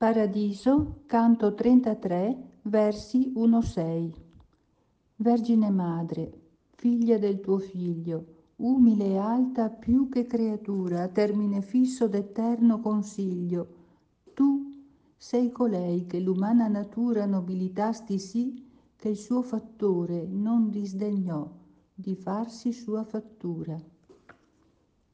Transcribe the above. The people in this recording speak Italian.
Paradiso, canto 33, versi 1-6. Vergine Madre, figlia del tuo Figlio, umile e alta più che creatura, termine fisso d'eterno consiglio, tu sei colei che l'umana natura nobilitasti sì che il suo fattore non disdegnò di farsi sua fattura.